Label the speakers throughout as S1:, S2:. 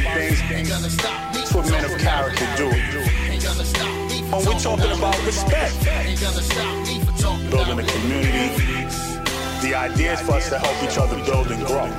S1: Things what
S2: for
S1: men of character do. When we're talking about respect, building a community, the idea is for us to help each other build and grow.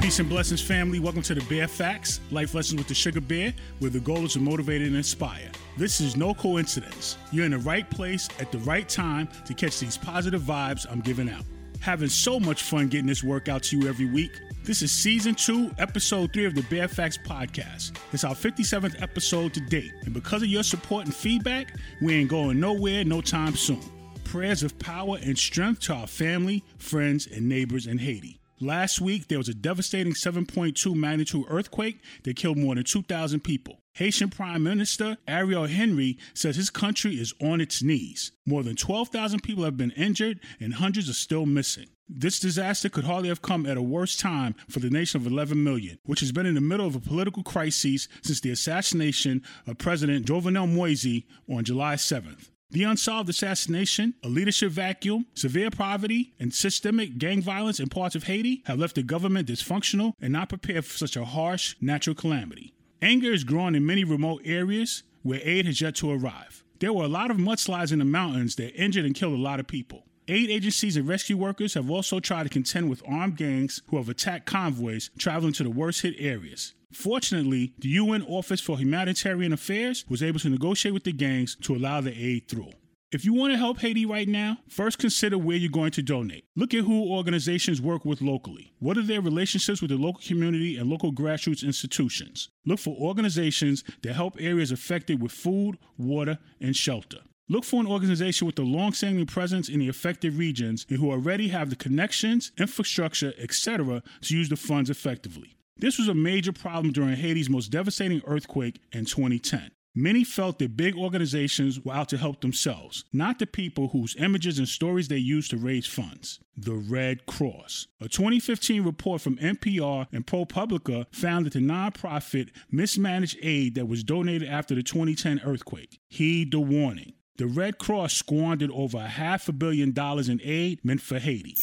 S3: Peace and blessings, family. Welcome to the Bear Facts, Life Lessons with the Sugar Bear, where the goal is to motivate and inspire. This is no coincidence. You're in the right place at the right time to catch these positive vibes I'm giving out. Having so much fun getting this workout to you every week. This is season two, episode three of the Bear Facts podcast. It's our 57th episode to date, and because of your support and feedback, we ain't going nowhere no time soon. Prayers of power and strength to our family, friends, and neighbors in Haiti. Last week, there was a devastating 7.2 magnitude earthquake that killed more than 2,000 people. Haitian Prime Minister Ariel Henry says his country is on its knees. More than 12,000 people have been injured and hundreds are still missing. This disaster could hardly have come at a worse time for the nation of 11 million, which has been in the middle of a political crisis since the assassination of President Jovenel Moise on July 7th. The unsolved assassination, a leadership vacuum, severe poverty, and systemic gang violence in parts of Haiti have left the government dysfunctional and not prepared for such a harsh natural calamity. Anger is growing in many remote areas where aid has yet to arrive. There were a lot of mudslides in the mountains that injured and killed a lot of people. Aid agencies and rescue workers have also tried to contend with armed gangs who have attacked convoys traveling to the worst hit areas. Fortunately, the UN Office for Humanitarian Affairs was able to negotiate with the gangs to allow the aid through. If you want to help Haiti right now, first consider where you're going to donate. Look at who organizations work with locally. What are their relationships with the local community and local grassroots institutions? Look for organizations that help areas affected with food, water, and shelter. Look for an organization with a long-standing presence in the affected regions and who already have the connections, infrastructure, etc. to use the funds effectively. This was a major problem during Haiti's most devastating earthquake in 2010. Many felt that big organizations were out to help themselves, not the people whose images and stories they used to raise funds. The Red Cross. A 2015 report from NPR and ProPublica found that the nonprofit mismanaged aid that was donated after the 2010 earthquake. Heed the warning. The Red Cross squandered over a half a billion dollars in aid meant for Haiti.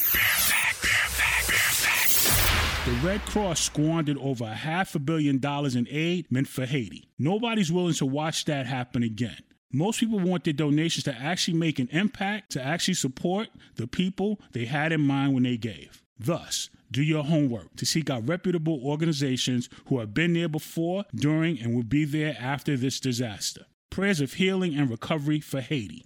S3: The Red Cross squandered over a half a billion dollars in aid meant for Haiti. Nobody's willing to watch that happen again. Most people want their donations to actually make an impact, to actually support the people they had in mind when they gave. Thus, do your homework to seek out reputable organizations who have been there before, during, and will be there after this disaster. Prayers of healing and recovery for Haiti.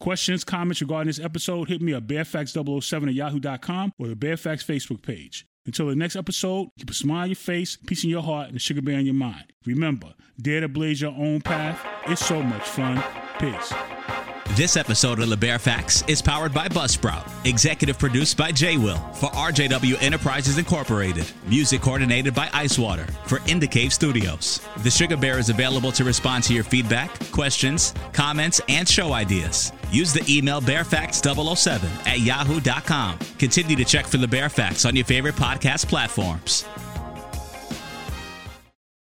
S3: Questions, comments regarding this episode, hit me at bearfacts007 at yahoo.com or the Bear Facts Facebook page. Until the next episode, keep a smile on your face, peace in your heart, and a sugar bear in your mind. Remember, dare to blaze your own path. It's so much fun. Peace.
S4: This episode of the Bear Facts is powered by Buzzsprout, executive produced by J Will for RJW Enterprises Incorporated, music coordinated by Icewater for Indicave Studios. The Sugar Bear is available to respond to your feedback, questions, comments, and show ideas. Use the email bearfacts007 at yahoo.com. Continue to check for the Bear Facts on your favorite podcast platforms.